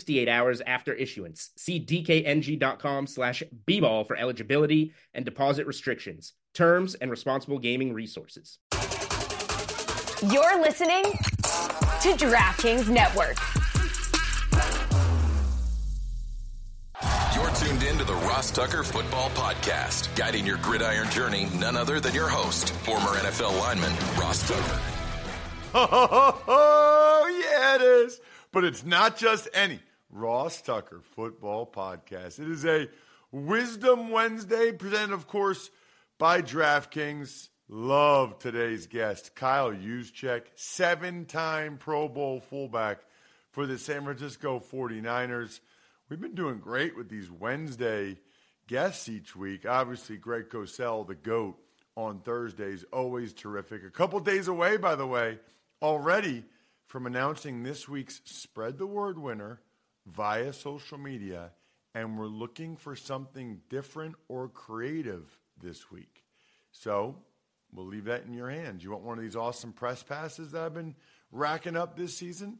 68 hours after issuance. See dkng.com slash bball for eligibility and deposit restrictions, terms, and responsible gaming resources. You're listening to DraftKings Network. You're tuned in to the Ross Tucker Football Podcast, guiding your gridiron journey, none other than your host, former NFL lineman, Ross Tucker. Oh, yeah, it is. But it's not just any. Ross Tucker Football Podcast. It is a Wisdom Wednesday, presented, of course, by DraftKings. Love today's guest, Kyle Juszczyk, seven time Pro Bowl fullback for the San Francisco 49ers. We've been doing great with these Wednesday guests each week. Obviously, Greg Cosell, the GOAT, on Thursdays, always terrific. A couple days away, by the way, already from announcing this week's Spread the Word winner via social media, and we're looking for something different or creative this week. So we'll leave that in your hands. You want one of these awesome press passes that I've been racking up this season?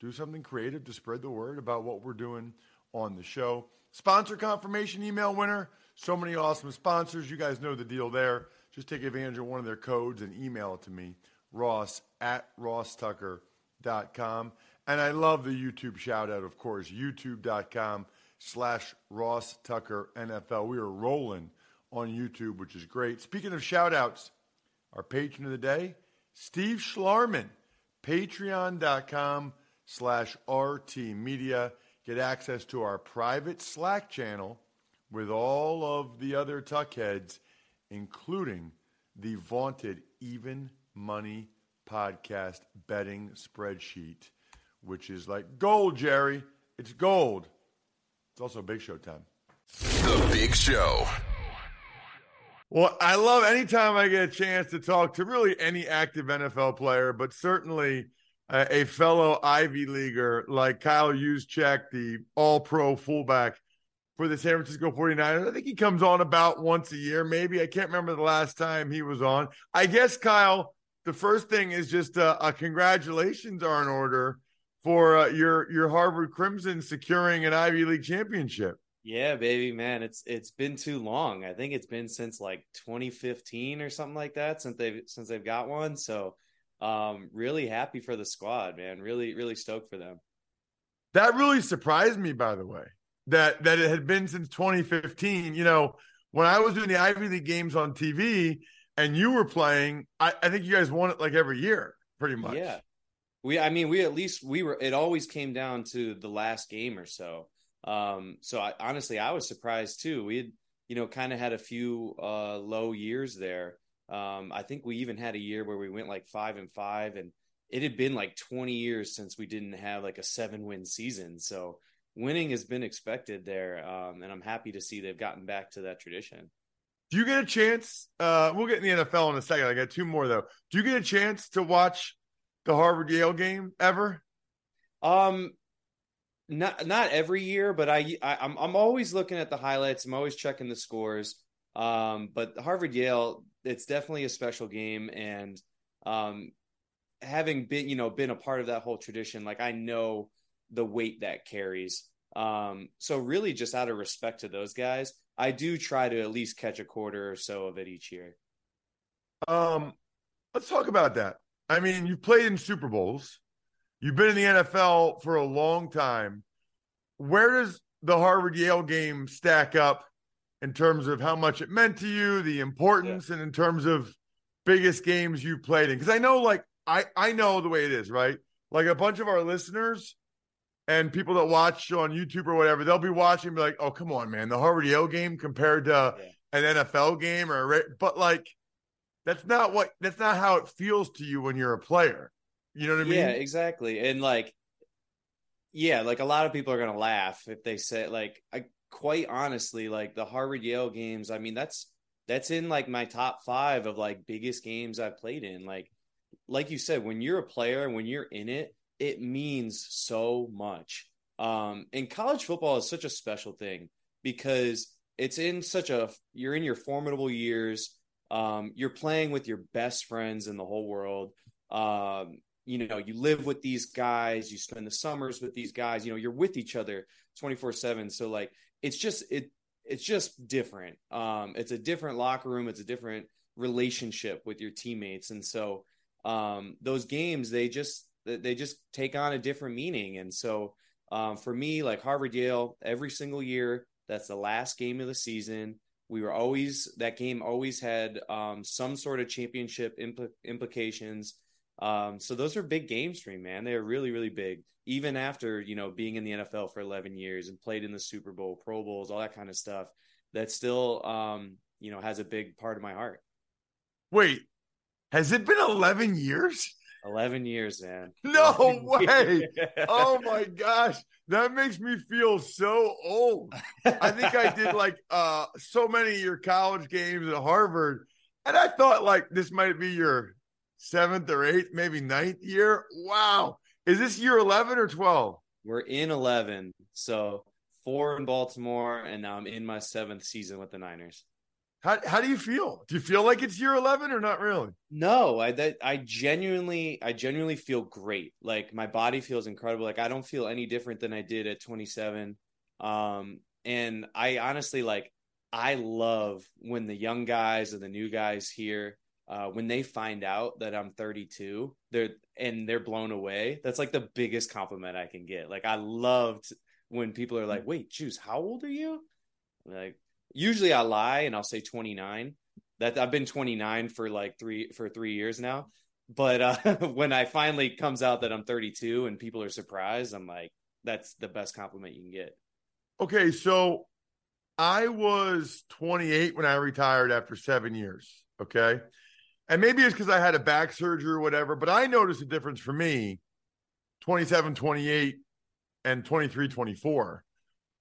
Do something creative to spread the word about what we're doing on the show. Sponsor confirmation email winner. So many awesome sponsors. You guys know the deal there. Just take advantage of one of their codes and email it to me, ross at rosstucker.com. And I love the YouTube shout out, of course, youtube.com slash Ross Tucker NFL. We are rolling on YouTube, which is great. Speaking of shout outs, our patron of the day, Steve Schlarman, patreon.com slash RT Media. Get access to our private Slack channel with all of the other Tuckheads, including the vaunted Even Money podcast betting spreadsheet which is like gold, Jerry. It's gold. It's also Big Show time. The Big Show. Well, I love anytime I get a chance to talk to really any active NFL player, but certainly a, a fellow Ivy Leaguer like Kyle Juszczyk, the all pro fullback for the San Francisco 49ers. I think he comes on about once a year, maybe. I can't remember the last time he was on. I guess, Kyle, the first thing is just a, a congratulations are in order for uh, your your Harvard Crimson securing an Ivy League championship. Yeah, baby, man, it's it's been too long. I think it's been since like 2015 or something like that since they've since they've got one. So, um, really happy for the squad, man. Really, really stoked for them. That really surprised me, by the way, that that it had been since 2015. You know, when I was doing the Ivy League games on TV and you were playing, I, I think you guys won it like every year, pretty much. Yeah, we, I mean, we at least we were. It always came down to the last game or so. Um, so I, honestly, I was surprised too. We had, you know, kind of had a few uh, low years there. Um, I think we even had a year where we went like five and five, and it had been like 20 years since we didn't have like a seven win season. So winning has been expected there, um, and I'm happy to see they've gotten back to that tradition. Do you get a chance? Uh, we'll get in the NFL in a second. I got two more though. Do you get a chance to watch the Harvard Yale game ever? Um, not not every year, but I, I am I'm, I'm always looking at the highlights. I'm always checking the scores. Um, but Harvard Yale, it's definitely a special game, and um, having been you know been a part of that whole tradition, like I know the weight that carries. Um, so really, just out of respect to those guys, I do try to at least catch a quarter or so of it each year. Um, let's talk about that. I mean, you've played in Super Bowls, you've been in the NFL for a long time. where does the Harvard Yale game stack up in terms of how much it meant to you, the importance, yeah. and in terms of biggest games you played in? Because I know, like, I I know the way it is, right? Like a bunch of our listeners and people that watch on YouTube or whatever, they'll be watching, be like, "Oh, come on, man, the Harvard Yale game compared to yeah. an NFL game or but like." That's not what that's not how it feels to you when you're a player. You know what I mean? Yeah, exactly. And like yeah, like a lot of people are gonna laugh if they say like I quite honestly, like the Harvard Yale games, I mean that's that's in like my top five of like biggest games I've played in. Like like you said, when you're a player and when you're in it, it means so much. Um and college football is such a special thing because it's in such a you're in your formidable years. Um, you're playing with your best friends in the whole world. Um, you know you live with these guys you spend the summers with these guys you know you're with each other 24 7 so like it's just it it's just different. Um it's a different locker room it's a different relationship with your teammates. And so um those games they just they just take on a different meaning. And so um for me like harvard yale every single year that's the last game of the season we were always that game always had um some sort of championship impl- implications um, so those are big games for me, man. They are really, really big. Even after you know being in the NFL for 11 years and played in the Super Bowl, Pro Bowls, all that kind of stuff, that still um, you know has a big part of my heart. Wait, has it been 11 years? 11 years, man. No way. oh my gosh. That makes me feel so old. I think I did like uh so many of your college games at Harvard. And I thought like this might be your seventh or eighth, maybe ninth year. Wow. Is this year 11 or 12? We're in 11. So four in Baltimore, and now I'm in my seventh season with the Niners. How, how do you feel? Do you feel like it's year 11 or not really? No, I that, I genuinely I genuinely feel great. Like my body feels incredible. Like I don't feel any different than I did at 27. Um and I honestly like I love when the young guys and the new guys here uh, when they find out that I'm 32, they're and they're blown away. That's like the biggest compliment I can get. Like I loved when people are like, "Wait, Juice, how old are you?" Like usually I lie and I'll say 29. That I've been 29 for like three for three years now. But uh, when I finally comes out that I'm 32 and people are surprised, I'm like, that's the best compliment you can get. Okay, so I was 28 when I retired after seven years. Okay and maybe it's because I had a back surgery or whatever, but I noticed a difference for me 27, 28, and 23, 24.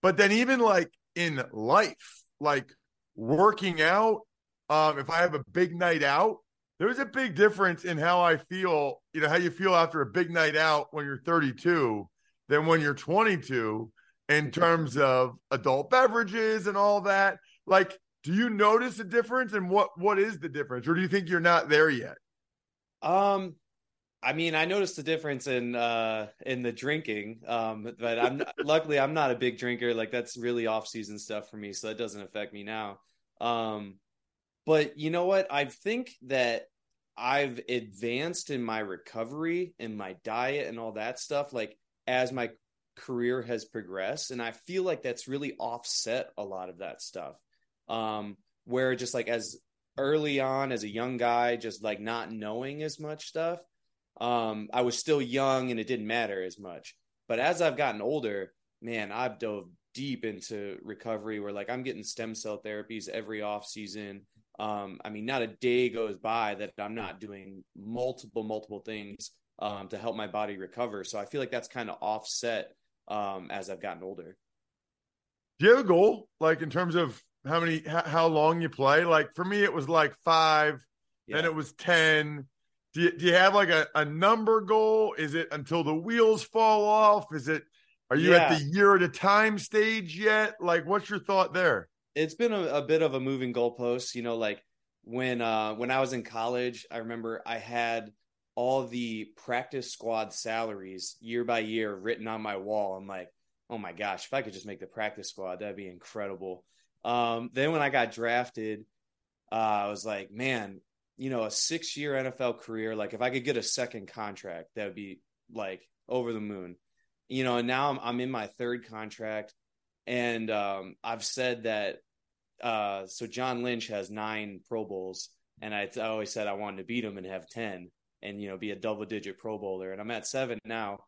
But then even like in life, like working out, um, if I have a big night out, there's a big difference in how I feel, you know, how you feel after a big night out when you're 32 than when you're 22 in terms of adult beverages and all that. Like do you notice a difference and what what is the difference or do you think you're not there yet um i mean i noticed the difference in uh in the drinking um but i'm luckily i'm not a big drinker like that's really off season stuff for me so that doesn't affect me now. Um but you know what? I think that i've advanced in my recovery and my diet and all that stuff like as my career has progressed and i feel like that's really offset a lot of that stuff. Um, where just like as early on as a young guy, just like not knowing as much stuff, um, I was still young and it didn't matter as much. But as I've gotten older, man, I've dove deep into recovery where like I'm getting stem cell therapies every off season. Um, I mean, not a day goes by that I'm not doing multiple, multiple things um, to help my body recover. So I feel like that's kind of offset um, as I've gotten older. Do you have a goal, like in terms of how many how long you play like for me it was like five yeah. then it was ten do you, do you have like a, a number goal? Is it until the wheels fall off? Is it are you yeah. at the year at a time stage yet? Like what's your thought there? It's been a, a bit of a moving goalpost you know like when uh when i was in college i remember i had all the practice squad salaries year by year written on my wall. I'm like oh my gosh if i could just make the practice squad that'd be incredible. Um, then when I got drafted, uh, I was like, man, you know, a six year NFL career, like if I could get a second contract, that would be like over the moon. you know, and now I'm, I'm in my third contract, and um, I've said that. Uh, so John Lynch has nine Pro Bowls, and I, I always said I wanted to beat him and have ten, and you know, be a double digit Pro Bowler, and I'm at seven now.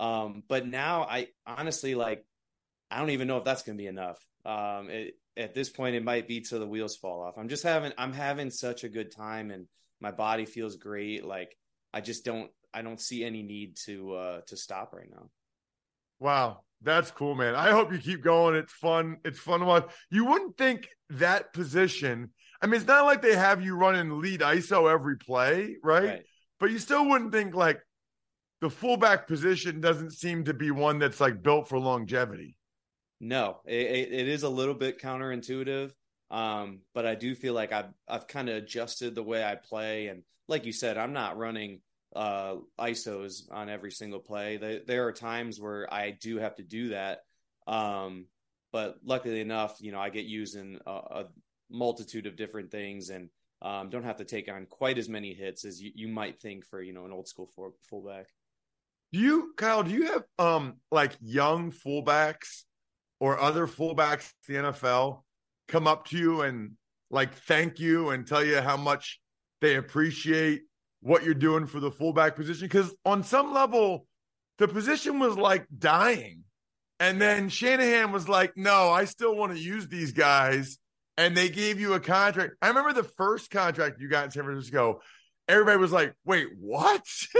Um, but now I honestly like, I don't even know if that's going to be enough. Um, it, at this point, it might be till the wheels fall off. I'm just having, I'm having such a good time, and my body feels great. Like I just don't, I don't see any need to uh to stop right now. Wow, that's cool, man. I hope you keep going. It's fun. It's fun to watch. You wouldn't think that position. I mean, it's not like they have you running lead ISO every play, right? right. But you still wouldn't think like the fullback position doesn't seem to be one that's like built for longevity. No, it, it is a little bit counterintuitive, um, but I do feel like I've I've kind of adjusted the way I play, and like you said, I'm not running uh, ISOs on every single play. There are times where I do have to do that, um, but luckily enough, you know, I get used in a, a multitude of different things, and um, don't have to take on quite as many hits as you, you might think for you know an old school for, fullback. Do you, Kyle? Do you have um like young fullbacks or other fullbacks in the NFL come up to you and like thank you and tell you how much they appreciate what you're doing for the fullback position? Because on some level, the position was like dying. And then Shanahan was like, no, I still want to use these guys. And they gave you a contract. I remember the first contract you got in San Francisco everybody was like, wait, what?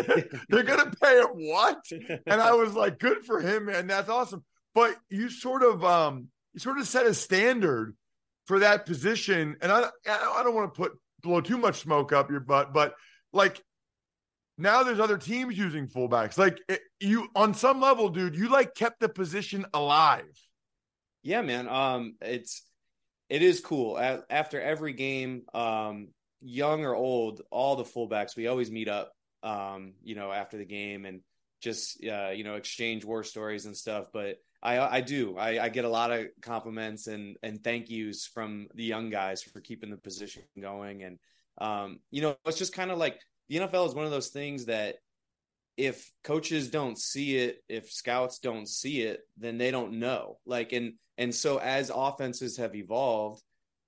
They're going to pay him what? And I was like, good for him, man. That's awesome. But you sort of, um, you sort of set a standard for that position. And I, I don't want to put, blow too much smoke up your butt, but like now there's other teams using fullbacks. Like it, you, on some level, dude, you like kept the position alive. Yeah, man. Um, it's, it is cool. After every game, um, young or old, all the fullbacks, we always meet up, um, you know, after the game and just, uh, you know, exchange war stories and stuff. But I, I do, I, I get a lot of compliments and, and thank yous from the young guys for keeping the position going. And, um, you know, it's just kind of like the NFL is one of those things that if coaches don't see it, if scouts don't see it, then they don't know. Like, and, and so as offenses have evolved,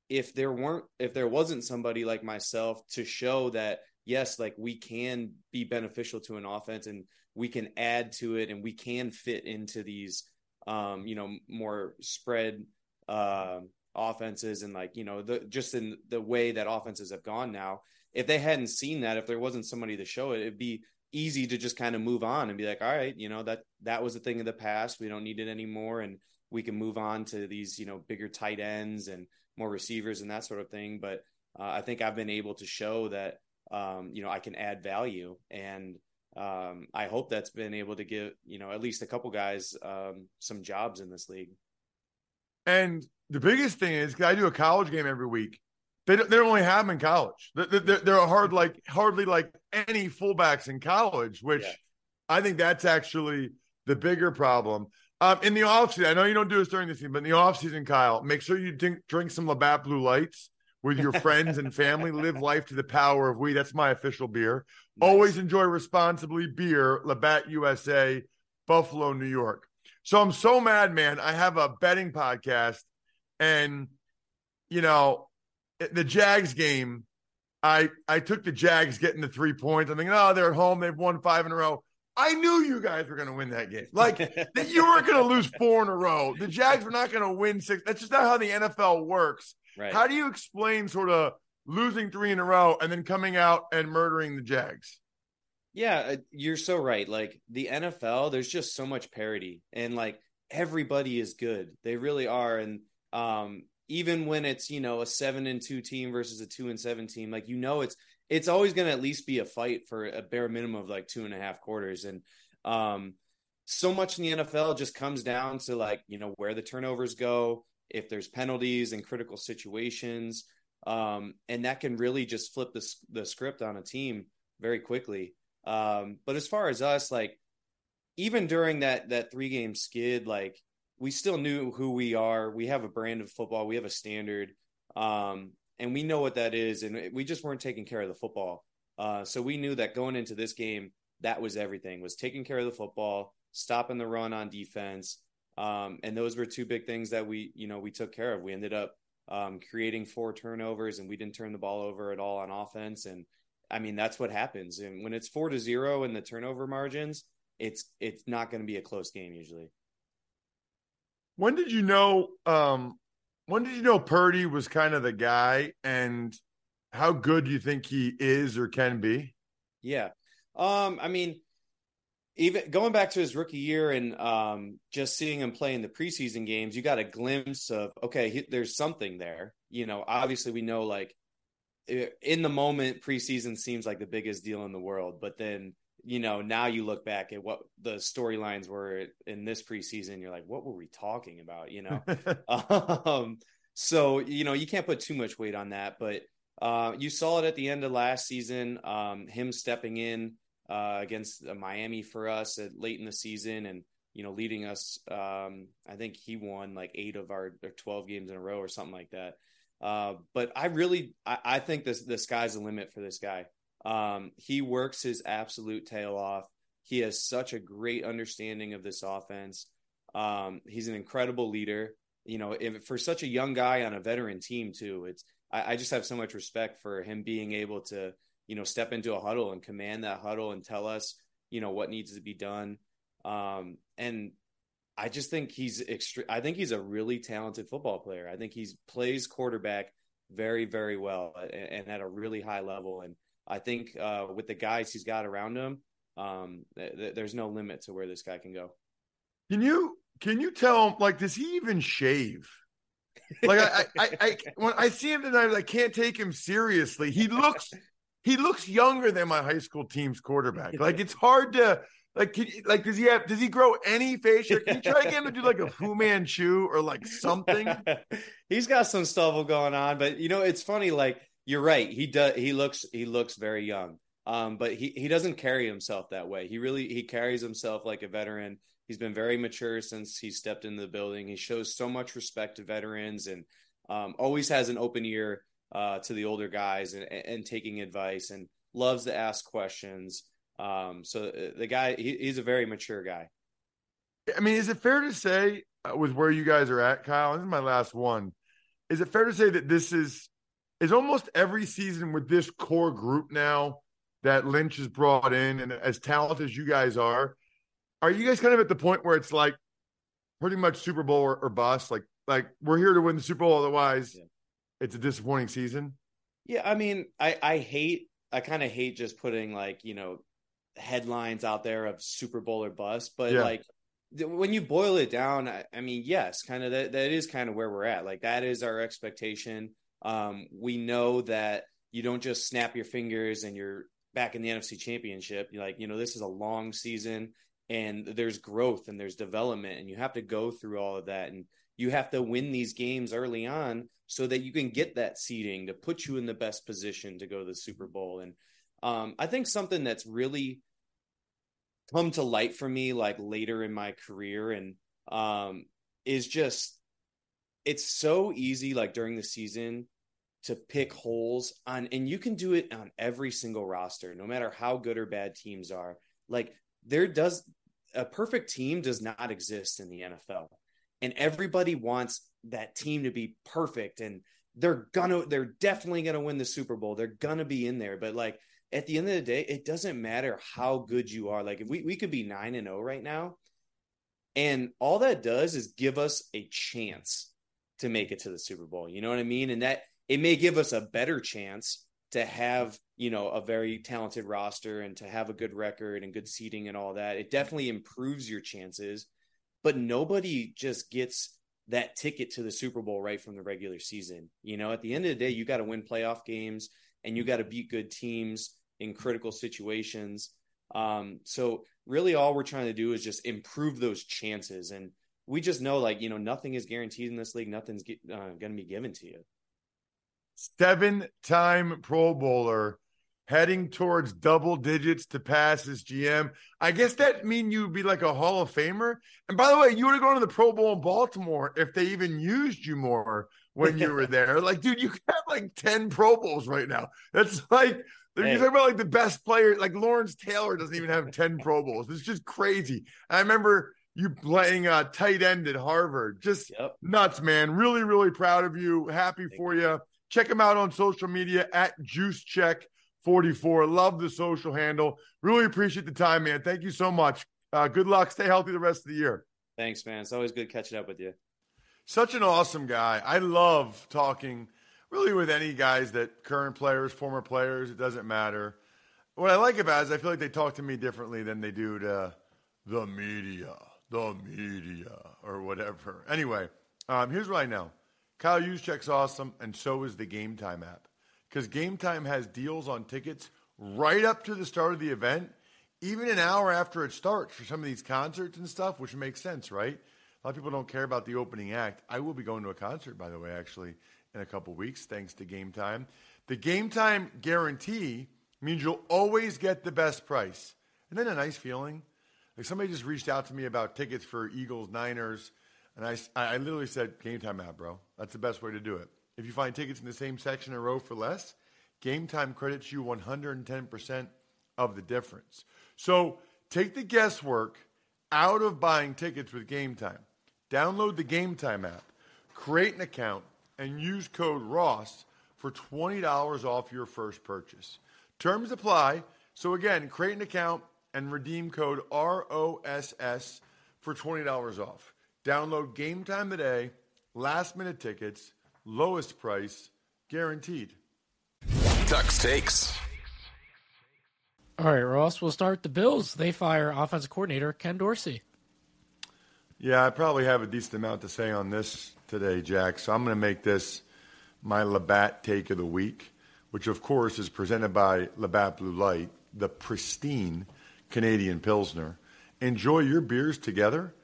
if there weren't if there wasn't somebody like myself to show that yes like we can be beneficial to an offense and we can add to it and we can fit into these um you know more spread uh, offenses and like you know the just in the way that offenses have gone now if they hadn't seen that if there wasn't somebody to show it it'd be easy to just kind of move on and be like all right you know that that was a thing of the past. We don't need it anymore. And we can move on to these you know bigger tight ends and more receivers and that sort of thing. But uh, I think I've been able to show that um, you know I can add value, and um, I hope that's been able to give you know at least a couple guys um, some jobs in this league. And the biggest thing is I do a college game every week. They don't, they don't only have them in college. They're, they're, they're hard like hardly like any fullbacks in college, which yeah. I think that's actually the bigger problem. Um, in the offseason, I know you don't do this during the season, but in the offseason, Kyle, make sure you drink, drink some Labatt Blue Lights with your friends and family. Live life to the power of we. That's my official beer. Nice. Always enjoy responsibly beer, Labatt USA, Buffalo, New York. So I'm so mad, man. I have a betting podcast, and you know, the Jags game. I I took the Jags getting the three points. I'm thinking, oh, they're at home. They've won five in a row. I knew you guys were going to win that game. Like that you weren't going to lose four in a row. The Jags were not going to win six. That's just not how the NFL works. Right. How do you explain sort of losing three in a row and then coming out and murdering the Jags? Yeah, uh, you're so right. Like the NFL, there's just so much parity and like everybody is good. They really are. And um, even when it's, you know, a seven and two team versus a two and seven team, like, you know, it's, it's always going to at least be a fight for a bare minimum of like two and a half quarters. And um, so much in the NFL just comes down to like, you know, where the turnovers go, if there's penalties and critical situations. Um, and that can really just flip the, the script on a team very quickly. Um, but as far as us, like, even during that that three game skid, like we still knew who we are. We have a brand of football. We have a standard. Um, and we know what that is, and we just weren't taking care of the football. Uh, so we knew that going into this game, that was everything: was taking care of the football, stopping the run on defense. Um, and those were two big things that we, you know, we took care of. We ended up um, creating four turnovers and we didn't turn the ball over at all on offense. And I mean, that's what happens. And when it's four to zero in the turnover margins, it's it's not going to be a close game usually. When did you know? Um, when did you know Purdy was kind of the guy, and how good do you think he is or can be? Yeah, um, I mean, even going back to his rookie year and um, just seeing him play in the preseason games, you got a glimpse of okay, he, there's something there. You know, obviously we know like in the moment preseason seems like the biggest deal in the world, but then you know now you look back at what the storylines were in this preseason, you're like, what were we talking about? You know, um, so you know you can't put too much weight on that, but uh, you saw it at the end of last season, um, him stepping in uh, against uh, Miami for us at, late in the season and you know leading us. Um, I think he won like eight of our, twelve games in a row or something like that. Uh, but I really I, I, think this the sky's the limit for this guy. Um, he works his absolute tail off. He has such a great understanding of this offense. Um, he's an incredible leader. You know, if, for such a young guy on a veteran team too, it's I, I just have so much respect for him being able to you know, step into a huddle and command that huddle and tell us, you know, what needs to be done. Um, and I just think he's extreme. I think he's a really talented football player. I think he's plays quarterback very, very well and, and at a really high level. And I think uh, with the guys he's got around him, um, th- th- there's no limit to where this guy can go. Can you can you tell him like does he even shave? Like I, I, I when I see him tonight, I can't take him seriously. He looks he looks younger than my high school team's quarterback. Like it's hard to like can, like does he have does he grow any facial? Can you try to get him to do like a Fu Manchu or like something? He's got some stuff going on, but you know it's funny. Like you're right, he does. He looks he looks very young. Um, but he he doesn't carry himself that way. He really he carries himself like a veteran. He's been very mature since he stepped into the building. He shows so much respect to veterans and um, always has an open ear uh, to the older guys and, and taking advice and loves to ask questions. Um, so uh, the guy, he, he's a very mature guy. I mean, is it fair to say, uh, with where you guys are at, Kyle? This is my last one. Is it fair to say that this is is almost every season with this core group now that Lynch has brought in, and as talented as you guys are, are you guys kind of at the point where it's like pretty much Super Bowl or, or bust? Like, like we're here to win the Super Bowl, otherwise yeah it's a disappointing season. Yeah, I mean, I I hate I kind of hate just putting like you know headlines out there of Super Bowl or bust, but yeah. like when you boil it down, I, I mean, yes, kind of that that is kind of where we're at. Like that is our expectation. Um, we know that you don't just snap your fingers and you're back in the NFC Championship. You're like, you know, this is a long season and there's growth and there's development and you have to go through all of that and you have to win these games early on so that you can get that seeding to put you in the best position to go to the Super Bowl. And um, I think something that's really come to light for me like later in my career and um, is just it's so easy like during the season to pick holes on and you can do it on every single roster no matter how good or bad teams are like there does a perfect team does not exist in the NFL and everybody wants that team to be perfect and they're gonna they're definitely gonna win the super bowl. They're gonna be in there but like at the end of the day it doesn't matter how good you are. Like if we, we could be 9 and 0 right now and all that does is give us a chance to make it to the super bowl you know what i mean? And that it may give us a better chance to have you know a very talented roster and to have a good record and good seating and all that. It definitely improves your chances but nobody just gets that ticket to the Super Bowl right from the regular season. You know, at the end of the day, you got to win playoff games and you got to beat good teams in critical situations. Um, so really all we're trying to do is just improve those chances. And we just know like, you know, nothing is guaranteed in this league. Nothing's uh, going to be given to you. Seven time Pro Bowler heading towards double digits to pass as GM. I guess that mean you'd be like a Hall of Famer. And by the way, you would have gone to the Pro Bowl in Baltimore if they even used you more when you were there. Like, dude, you have like 10 Pro Bowls right now. That's like Hey. You talk about like the best player, like Lawrence Taylor doesn't even have 10 Pro Bowls. It's just crazy. I remember you playing uh, tight end at Harvard. Just yep. nuts, man. Really, really proud of you. Happy for you. Check him out on social media at JuiceCheck44. Love the social handle. Really appreciate the time, man. Thank you so much. Uh, good luck. Stay healthy the rest of the year. Thanks, man. It's always good catching up with you. Such an awesome guy. I love talking really with any guys that current players, former players, it doesn't matter. What I like about it is I feel like they talk to me differently than they do to the media, the media, or whatever. Anyway, um, here's what I know. Kyle Juszczyk's awesome, and so is the Game Time app. Because Game Time has deals on tickets right up to the start of the event, even an hour after it starts for some of these concerts and stuff, which makes sense, right? A lot of people don't care about the opening act. I will be going to a concert, by the way, actually, in a couple weeks, thanks to Game Time. The Game Time guarantee means you'll always get the best price. Isn't that a nice feeling? Like somebody just reached out to me about tickets for Eagles, Niners, and I, I literally said, Game Time app, bro. That's the best way to do it. If you find tickets in the same section or row for less, Game Time credits you 110% of the difference. So take the guesswork out of buying tickets with Game Time. Download the Game Time app, create an account, and use code ROSS for $20 off your first purchase. Terms apply. So again, create an account and redeem code ROSS for $20 off. Download Game Time today. Last minute tickets, lowest price, guaranteed. Ducks takes. All right, Ross, we'll start the Bills. They fire offensive coordinator Ken Dorsey. Yeah, I probably have a decent amount to say on this today, Jack. So I'm going to make this my Labatt take of the week, which of course is presented by Labatt Blue Light, the pristine Canadian Pilsner. Enjoy your beers together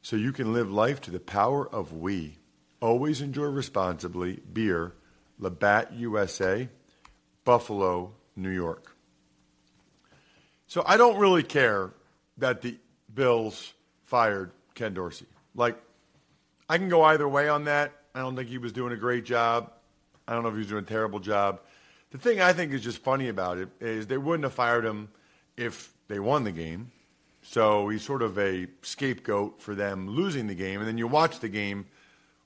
so you can live life to the power of we. Always enjoy responsibly. Beer, Labatt USA, Buffalo, New York. So I don't really care that the Bills fired Ken Dorsey. Like, I can go either way on that. I don't think he was doing a great job. I don't know if he was doing a terrible job. The thing I think is just funny about it is they wouldn't have fired him if they won the game. So he's sort of a scapegoat for them losing the game. And then you watch the game.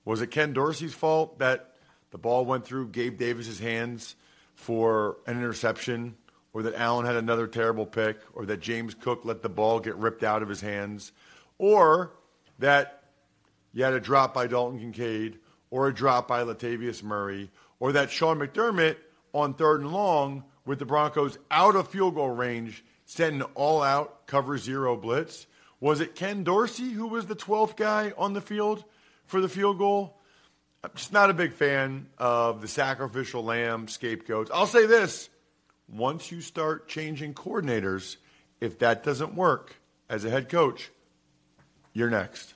Was it Ken Dorsey's fault that the ball went through Gabe Davis's hands for an interception, or that Allen had another terrible pick, or that James Cook let the ball get ripped out of his hands, or that you had a drop by Dalton Kincaid or a drop by Latavius Murray or that Sean McDermott on third and long with the Broncos out of field goal range sent an all out cover zero blitz. Was it Ken Dorsey who was the 12th guy on the field for the field goal? I'm just not a big fan of the sacrificial lamb scapegoats. I'll say this once you start changing coordinators, if that doesn't work as a head coach, you're next.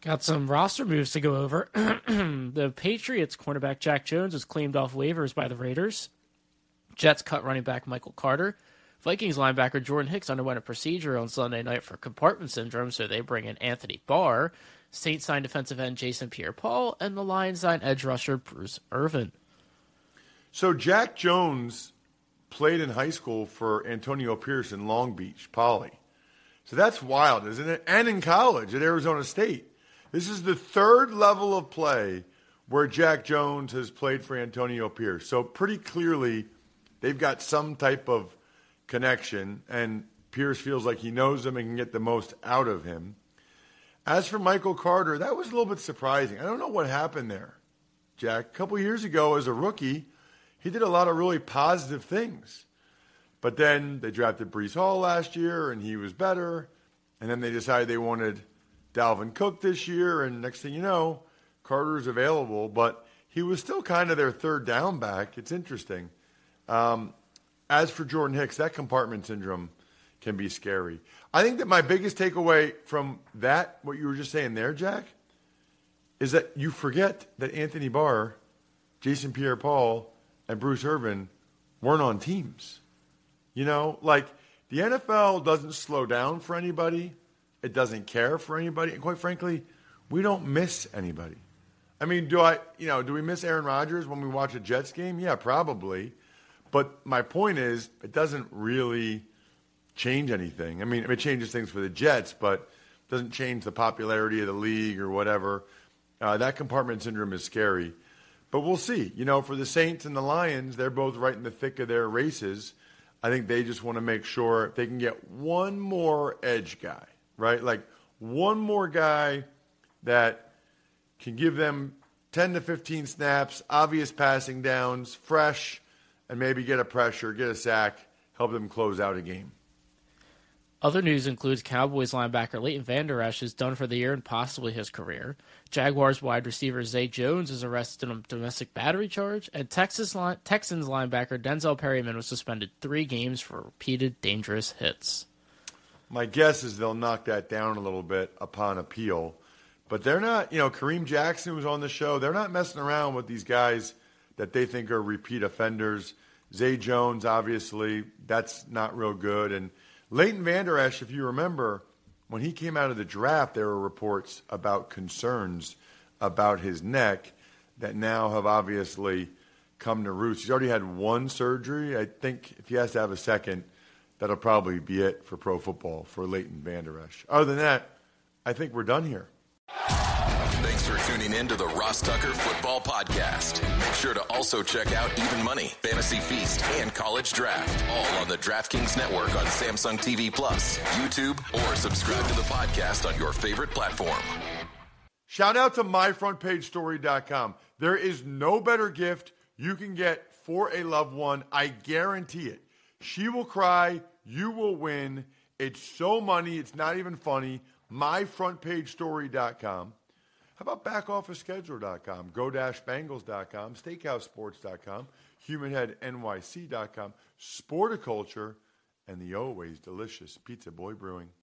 Got some roster moves to go over. the Patriots cornerback Jack Jones was claimed off waivers by the Raiders. Jets cut running back Michael Carter. Vikings linebacker Jordan Hicks underwent a procedure on Sunday night for compartment syndrome, so they bring in Anthony Barr. Saints signed defensive end Jason Pierre Paul, and the Lions signed edge rusher Bruce Irvin. So Jack Jones played in high school for Antonio Pierce in Long Beach, Poly. So that's wild, isn't it? And in college at Arizona State. This is the third level of play where Jack Jones has played for Antonio Pierce. So pretty clearly, they've got some type of connection, and Pierce feels like he knows him and can get the most out of him. As for Michael Carter, that was a little bit surprising. I don't know what happened there, Jack. A couple years ago, as a rookie, he did a lot of really positive things. But then they drafted Breece Hall last year, and he was better. And then they decided they wanted Dalvin Cook this year, and next thing you know, Carter's available, but he was still kind of their third down back. It's interesting. Um, as for Jordan Hicks, that compartment syndrome can be scary. I think that my biggest takeaway from that, what you were just saying there, Jack, is that you forget that Anthony Barr, Jason Pierre Paul, and Bruce Irvin weren't on teams. You know, like the NFL doesn't slow down for anybody. It doesn't care for anybody. And quite frankly, we don't miss anybody. I mean, do I, you know, do we miss Aaron Rodgers when we watch a Jets game? Yeah, probably. But my point is, it doesn't really change anything. I mean, it changes things for the Jets, but doesn't change the popularity of the league or whatever. Uh, that compartment syndrome is scary. But we'll see. You know, for the Saints and the Lions, they're both right in the thick of their races. I think they just want to make sure they can get one more edge guy, right? Like one more guy that can give them 10 to 15 snaps, obvious passing downs, fresh, and maybe get a pressure, get a sack, help them close out a game. Other news includes Cowboys linebacker Leighton Vander Esch is done for the year and possibly his career. Jaguars wide receiver Zay Jones is arrested on a domestic battery charge, and Texas line, Texans linebacker Denzel Perryman was suspended three games for repeated dangerous hits. My guess is they'll knock that down a little bit upon appeal, but they're not. You know, Kareem Jackson was on the show. They're not messing around with these guys that they think are repeat offenders. Zay Jones, obviously, that's not real good, and Leighton Vander Esch, if you remember, when he came out of the draft, there were reports about concerns about his neck that now have obviously come to roost. He's already had one surgery. I think if he has to have a second, that'll probably be it for pro football for Leighton Vander Esch. Other than that, I think we're done here. For tuning in to the Ross Tucker Football Podcast. Make sure to also check out Even Money, Fantasy Feast, and College Draft, all on the DraftKings Network on Samsung TV Plus, YouTube, or subscribe to the podcast on your favorite platform. Shout out to myfrontpagestory.com. There is no better gift you can get for a loved one. I guarantee it. She will cry. You will win. It's so money. It's not even funny. Myfrontpagestory.com. How about backofficescheduler.com, go-bangles.com, steakhousesports.com, humanheadnyc.com, sporticulture, and the always delicious Pizza Boy Brewing.